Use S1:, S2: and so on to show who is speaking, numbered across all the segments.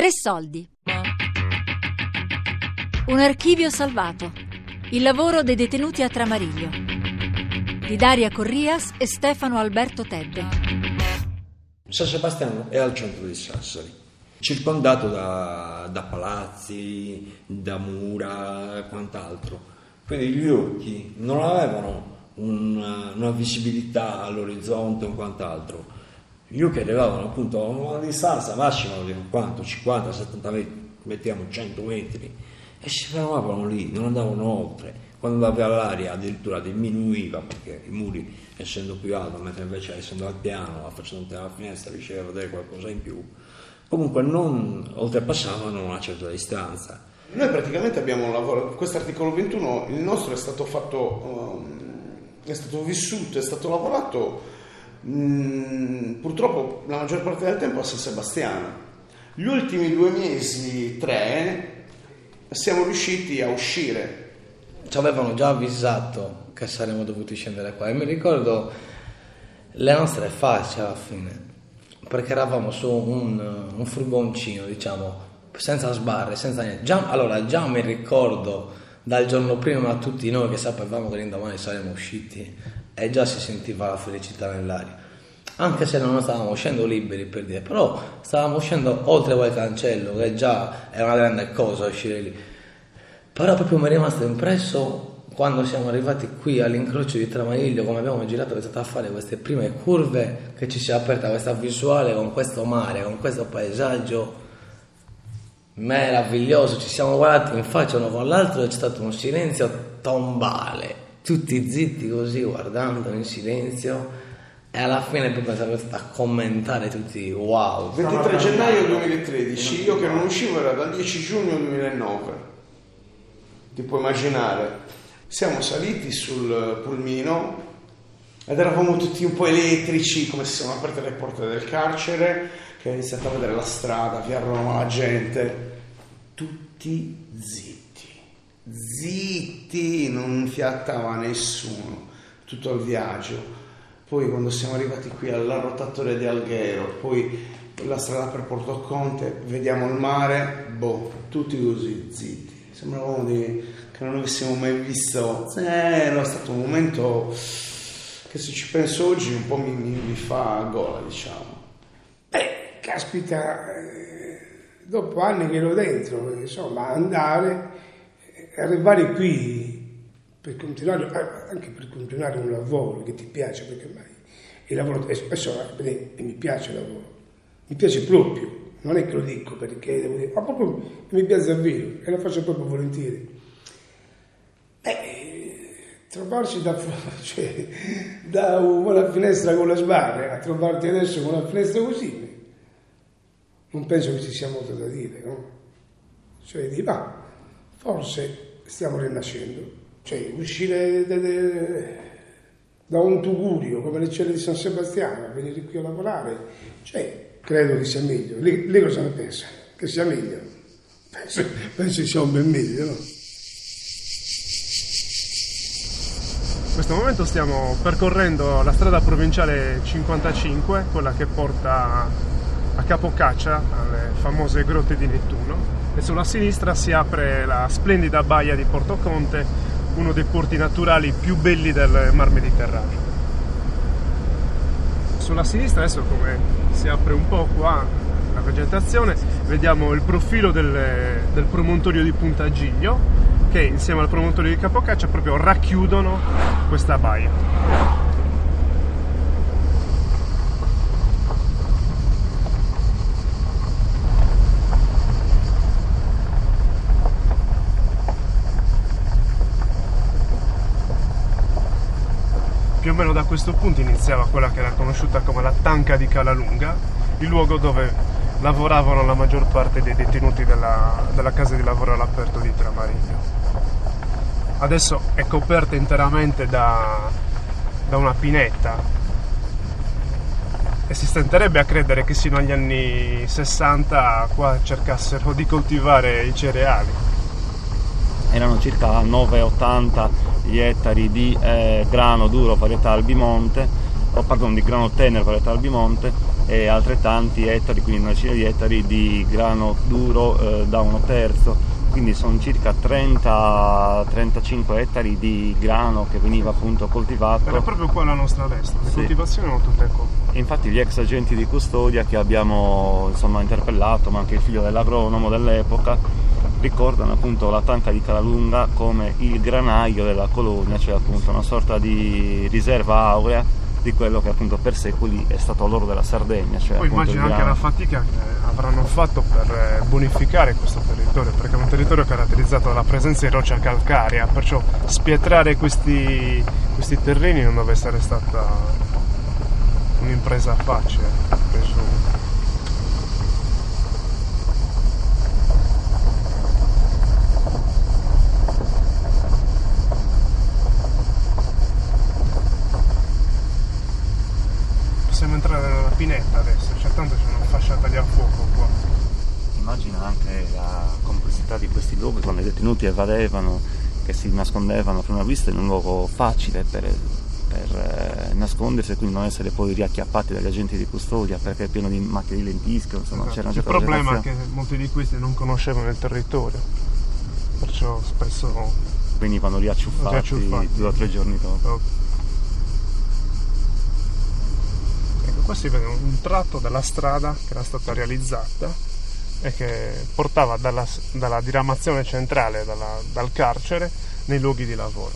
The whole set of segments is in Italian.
S1: Tre soldi. Un archivio salvato. Il lavoro dei detenuti a Tramariglio. Di Daria Corrias e Stefano Alberto Tedde.
S2: San Sebastiano è al centro di Sassari, circondato da, da palazzi, da mura e quant'altro. Quindi gli occhi non avevano una, una visibilità all'orizzonte o quant'altro gli UC arrivavano appunto a una distanza massima di quanto? 50-70 metri, mettiamo 100 metri, e si fermavano lì, non andavano oltre. Quando andava all'aria addirittura diminuiva perché i muri essendo più alti, mentre invece essendo al piano, facendo la finestra, riusciva a vedere qualcosa in più, comunque non oltrepassavano una certa distanza.
S3: Noi praticamente abbiamo lavorato, questo articolo 21, il nostro è stato fatto, um, è stato vissuto, è stato lavorato Mm, purtroppo la maggior parte del tempo a San Sebastiano. Gli ultimi due mesi, tre, siamo riusciti a uscire.
S4: Ci avevano già avvisato che saremmo dovuti scendere qua e mi ricordo le nostre facce alla fine, perché eravamo su un, un furgoncino, diciamo, senza sbarre, senza niente. Già, allora, già mi ricordo dal giorno prima a tutti noi che sapevamo che l'indomani saremmo usciti e già si sentiva la felicità nell'aria. Anche se non stavamo uscendo liberi per dire, però stavamo uscendo oltre quel cancello, che già è una grande cosa uscire lì. Però proprio mi è rimasto impresso quando siamo arrivati qui all'incrocio di Tramaiglio, come abbiamo girato è stato a fare queste prime curve, che ci si è aperta questa visuale con questo mare, con questo paesaggio meraviglioso. Ci siamo guardati in faccia uno con l'altro e c'è stato un silenzio tombale tutti zitti così guardando in silenzio e alla fine poi stati a commentare tutti wow.
S3: 23 gennaio 2013 io che non uscivo era dal 10 giugno 2009 ti puoi immaginare. Siamo saliti sul pulmino ed eravamo tutti un po' elettrici come se siamo aperte le porte del carcere che ha iniziato a vedere la strada vi erano la gente. Tutti zitti zitti, non fiattava nessuno tutto il viaggio. Poi quando siamo arrivati qui alla rotatoria di Alghero, poi la strada per Porto Conte, vediamo il mare, boh, tutti così zitti. Sembravamo di, che non avessimo mai visto. Eh, era stato un momento che se ci penso oggi un po' mi, mi, mi fa gola, diciamo.
S5: Beh, caspita, eh, dopo anni che ero dentro, insomma, andare arrivare qui per continuare, eh, anche per continuare un lavoro che ti piace, perché ormai il lavoro, spesso e mi piace il lavoro, mi piace proprio, non è che lo dico perché devo dire, ma proprio mi piace davvero e lo faccio proprio volentieri. Eh, trovarsi da, cioè, da una finestra con la sbarra a trovarti adesso con una finestra così, non penso che ci sia molto da dire, no? Cioè, di, ma forse stiamo rinascendo. Cioè, uscire de, de, da un tugurio come le celle di San Sebastiano, venire qui a lavorare, cioè, credo che sia meglio. Lei, lei cosa ne pensa? Che sia meglio? Penso, penso che sia un ben meglio, no?
S6: In questo momento stiamo percorrendo la strada provinciale 55, quella che porta a Capocaccia, alle famose grotte di Nettuno e sulla sinistra si apre la splendida baia di Porto Conte, uno dei porti naturali più belli del Mar Mediterraneo. Sulla sinistra adesso come si apre un po' qua la vegetazione, vediamo il profilo del, del promontorio di Punta Giglio che insieme al promontorio di Capocaccia proprio racchiudono questa baia. Questo punto iniziava quella che era conosciuta come la Tanca di Calalunga, il luogo dove lavoravano la maggior parte dei detenuti della, della casa di lavoro all'aperto di Tramariglio. Adesso è coperta interamente da, da una pineta e si stenterebbe a credere che sino agli anni 60 qua cercassero di coltivare i cereali.
S7: Erano circa 9-80 gli ettari di eh, grano duro varietà albimonte, o pardon, di grano tenero varietà albimonte e altrettanti ettari, quindi una decina di ettari di grano duro eh, da uno terzo quindi sono circa 30-35 ettari di grano che veniva appunto coltivato.
S6: Era proprio qua alla nostra destra, le
S7: Sì.
S6: coltivazioni erano tutte qua.
S7: E infatti gli ex agenti di custodia che abbiamo insomma, interpellato, ma anche il figlio dell'agronomo dell'epoca, ricordano appunto la tanca di Calalunga come il granaio della colonia, cioè appunto una sorta di riserva aurea di quello che appunto per secoli è stato l'oro della Sardegna. Cioè
S6: Poi immagino anche la fatica che avranno fatto per eh, bonificare questo territorio, perché è un territorio caratterizzato dalla presenza di roccia calcarea, perciò spietrare questi, questi terreni non deve essere stata un'impresa facile, presumo. Entrare nella pinetta adesso, cioè tanto c'è una fasciata di a fuoco qua.
S7: Immagina anche la complessità di questi luoghi quando i detenuti evadevano, che si nascondevano per una vista in un luogo facile per, per, eh, nascondersi e quindi non essere poi riacchiappati dagli agenti di custodia perché è pieno di macchie di lentische, insomma c'era una
S6: Il
S7: certa
S6: problema è che molti di questi non conoscevano il territorio, perciò spesso
S7: venivano riacciuffati,
S6: Riacciuffati.
S7: due o tre giorni dopo.
S6: Ecco, qua si vede un tratto della strada che era stata realizzata e che portava dalla, dalla diramazione centrale, dalla- dal carcere, nei luoghi di lavoro.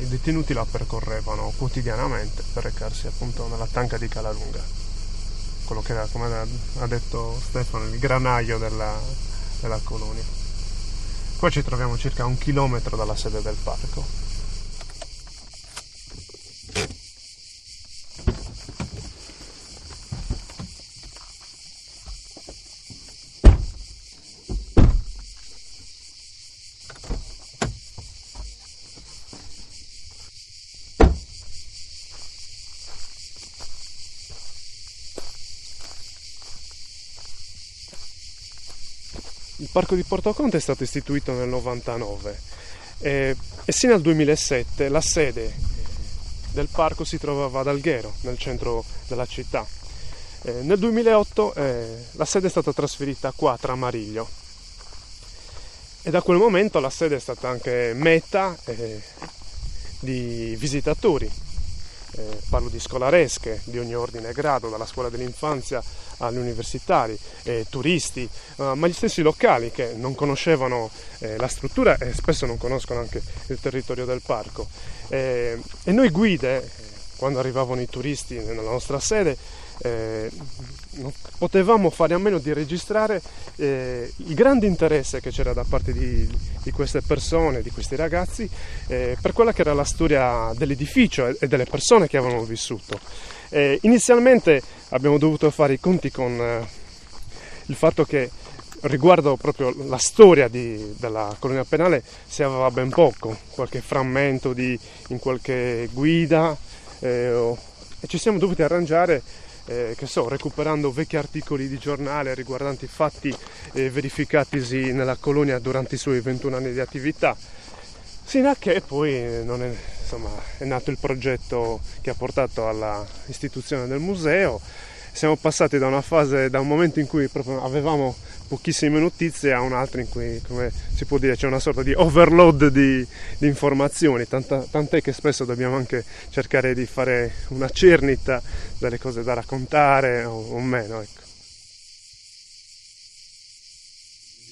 S6: I detenuti la percorrevano quotidianamente per recarsi appunto nella tanca di Calalunga, quello che era, come ha detto Stefano, il granaio della, della colonia. Qua ci troviamo circa un chilometro dalla sede del parco. Il parco di Porto Conte è stato istituito nel 99 e, e sino al 2007 la sede del parco si trovava ad Alghero, nel centro della città. Eh, nel 2008 eh, la sede è stata trasferita qua a Tramariglio e da quel momento la sede è stata anche meta eh, di visitatori. Eh, parlo di scolaresche di ogni ordine e grado, dalla scuola dell'infanzia agli universitari, eh, turisti, eh, ma gli stessi locali che non conoscevano eh, la struttura e spesso non conoscono anche il territorio del parco. Eh, e noi guide, eh, quando arrivavano i turisti nella nostra sede, eh, potevamo fare a meno di registrare eh, il grande interesse che c'era da parte di, di queste persone, di questi ragazzi, eh, per quella che era la storia dell'edificio e, e delle persone che avevano vissuto. Eh, inizialmente abbiamo dovuto fare i conti con eh, il fatto che riguardo proprio la storia di- della colonia penale si aveva ben poco, qualche frammento di, in qualche guida eh, o- e ci siamo dovuti arrangiare, eh, che so, recuperando vecchi articoli di giornale riguardanti fatti eh, verificatisi nella colonia durante i suoi 21 anni di attività. Sino a che poi è, insomma, è nato il progetto che ha portato alla istituzione del museo. Siamo passati da una fase, da un momento in cui avevamo pochissime notizie a un altro in cui, come si può dire, c'è una sorta di overload di, di informazioni, tanta- tant'è che spesso dobbiamo anche cercare di fare una cernita delle cose da raccontare o, o meno. Ecco.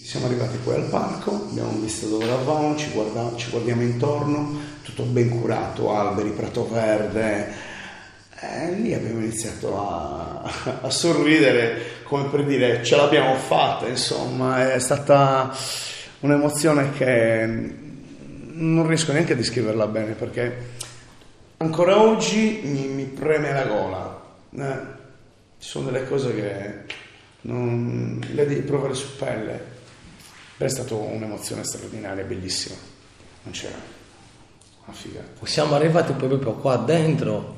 S3: Siamo arrivati poi al parco, abbiamo visto dove eravamo, ci, guarda- ci guardiamo intorno, tutto ben curato, alberi, prato verde. E lì abbiamo iniziato a, a sorridere come per dire ce l'abbiamo fatta, insomma, è stata un'emozione che non riesco neanche a descriverla bene perché ancora oggi mi, mi preme la gola. Eh, ci sono delle cose che non le devi provare su pelle. È stata un'emozione straordinaria, bellissima. Non c'era una figata.
S4: Siamo arrivati proprio qua dentro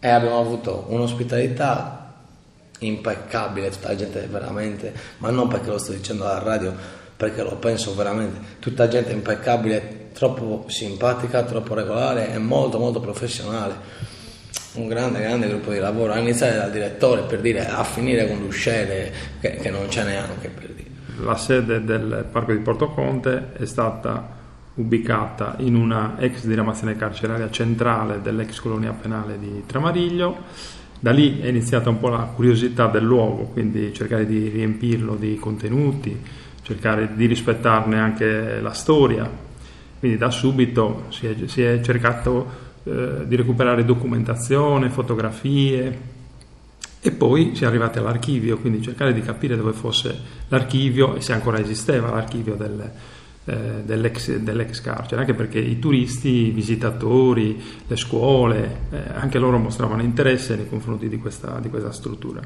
S4: e abbiamo avuto un'ospitalità impeccabile, tutta la gente veramente, ma non perché lo sto dicendo alla radio, perché lo penso veramente, tutta gente impeccabile, troppo simpatica, troppo regolare e molto molto professionale. Un grande, grande gruppo di lavoro, a iniziare dal direttore per dire a finire con l'usciere che, che non c'è neanche per dire.
S8: La sede del Parco di Porto Conte è stata ubicata in una ex diramazione carceraria centrale dell'ex colonia penale di Tramariglio. Da lì è iniziata un po' la curiosità del luogo, quindi cercare di riempirlo di contenuti, cercare di rispettarne anche la storia. Quindi da subito si è, si è cercato eh, di recuperare documentazione, fotografie e poi si è arrivati all'archivio, quindi cercare di capire dove fosse l'archivio e se ancora esisteva l'archivio del, eh, dell'ex, dell'ex, carcere, anche perché i turisti, i visitatori, le scuole, eh, anche loro mostravano interesse nei confronti di questa, di questa struttura.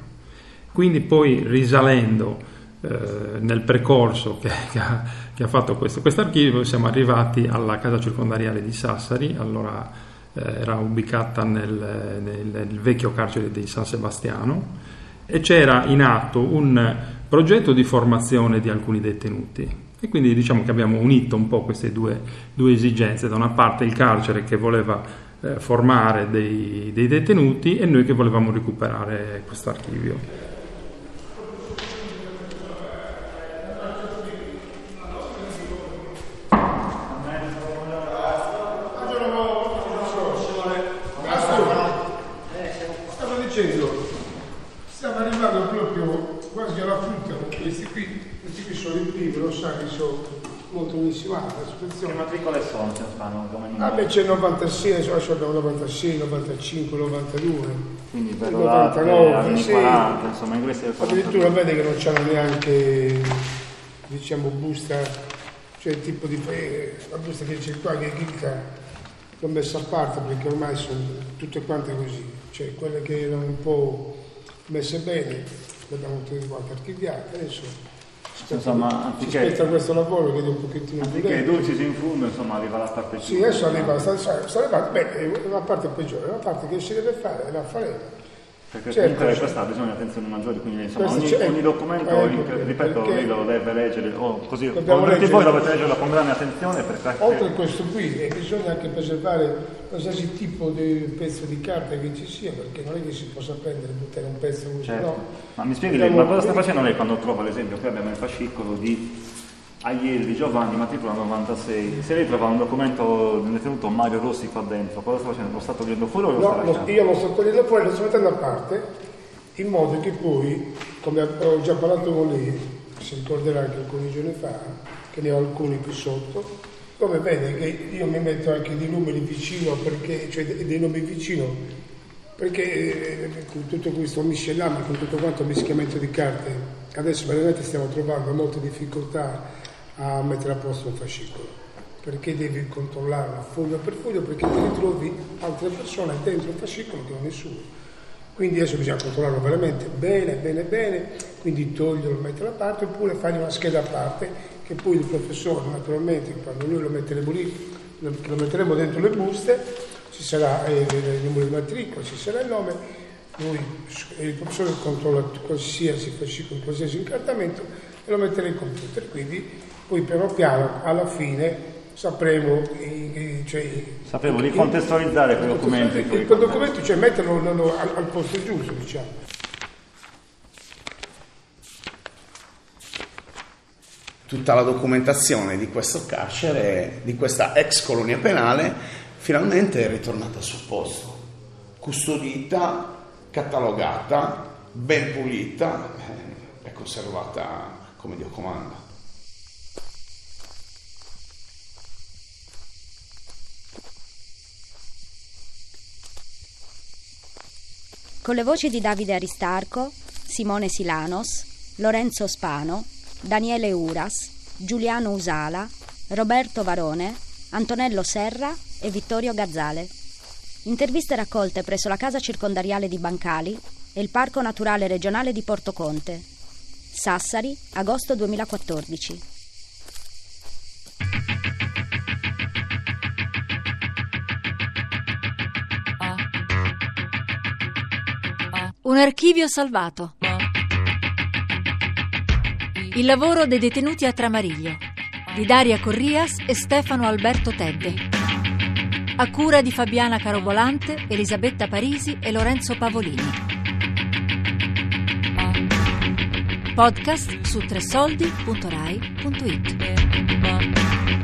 S8: Quindi poi risalendo eh, nel percorso che, che, ha, che ha, fatto questo archivio siamo arrivati alla casa circondariale di Sassari, allora era ubicata nel, nel, nel vecchio carcere di San Sebastiano e c'era in atto un progetto di formazione di alcuni detenuti e quindi diciamo che abbiamo unito un po' queste due, due esigenze, da una parte il carcere che voleva eh, formare dei, dei, detenuti e noi che volevamo recuperare questo archivio.
S5: Stavo dicendo, stiamo arrivando proprio quasi alla frutta, questi qui questi qui sono i primi, lo sa che sono molto missimati.
S7: Che matricole sono se fanno
S5: Ah beh c'è il 96, adesso abbiamo 96, 95, 92.
S7: Quindi per 99, sì. 40, insomma in questi
S5: Addirittura vede che non c'hanno neanche diciamo busta, cioè il tipo di la busta che c'è qua che è chicca l'ho messa a parte perché ormai sono tutte quante così, cioè quelle che erano un po' messe bene le abbiamo tutte quante archiviate, adesso
S7: insomma,
S5: anziché, si aspetta questo lavoro che è un pochettino
S7: anziché i dolci si in fondo insomma arriva la parte più
S5: sì adesso arriva sta, sta, sta, beh, è una parte peggiore la parte che si deve fare la faremo
S7: perché certo, comunque questa di attenzione maggiore, quindi insomma, ogni, ogni, documento, eh, ripeto, lei lo deve leggere, o così, o tutti voi dovete leggerlo con grande attenzione. Perché...
S5: Oltre a questo qui, eh, bisogna anche preservare qualsiasi tipo di pezzo di carta che ci sia, perché non è che si possa prendere e buttare un pezzo così, certo. no.
S7: Ma mi spieghi lei, ma cosa sta facendo lei quando trova, ad esempio, qui abbiamo il fascicolo di Aielli di Giovanni, matricola 96. Se lei trova un documento del detenuto Mario Rossi qua dentro, cosa sta facendo? Lo sta togliendo fuori o lo
S5: no,
S7: sta lasciando?
S5: io lo sto togliendo fuori, lo sto mettendo a parte, in modo che poi, come ho già parlato con lei, si ricorderà anche alcuni giorni fa, che ne ho alcuni qui sotto, come vede che io mi metto anche dei numeri vicino, perché, cioè dei nomi vicino, perché eh, con tutto questo miscelame, con tutto quanto mischiamento di carte, adesso veramente stiamo trovando molte difficoltà a mettere a posto un fascicolo perché devi controllarlo foglio per foglio perché ti ritrovi altre persone dentro il fascicolo che non è suo. Quindi adesso bisogna controllarlo veramente bene, bene, bene, quindi toglierlo, metterlo a parte oppure fare una scheda a parte che poi il professore naturalmente quando noi lo metteremo lì, lo, metteremo dentro le buste, ci sarà eh, il numero di matricola, ci sarà il nome, lui, il professore controlla qualsiasi fascicolo, qualsiasi incartamento e lo metterà in computer, quindi poi piano piano alla fine sapremo, cioè,
S7: sapremo ricontestualizzare quei documenti.
S5: Quei documenti, cioè metterlo no, no, al, al posto giusto, diciamo.
S3: Tutta la documentazione di questo carcere, di questa ex colonia penale, finalmente è ritornata sul posto, custodita, catalogata, ben pulita e conservata come Dio comanda.
S9: Con le voci di Davide Aristarco, Simone Silanos, Lorenzo Spano, Daniele Uras, Giuliano Usala, Roberto Varone, Antonello Serra e Vittorio Gazzale. Interviste raccolte presso la casa circondariale di Bancali e il Parco Naturale Regionale di Porto Conte. Sassari, agosto 2014.
S1: Un archivio salvato. Il lavoro dei detenuti a Tramariglio di Daria Corrias e Stefano Alberto Tedde. A cura di Fabiana Carovolante, Elisabetta Parisi e Lorenzo Pavolini. Podcast su tressoldi.rai.it.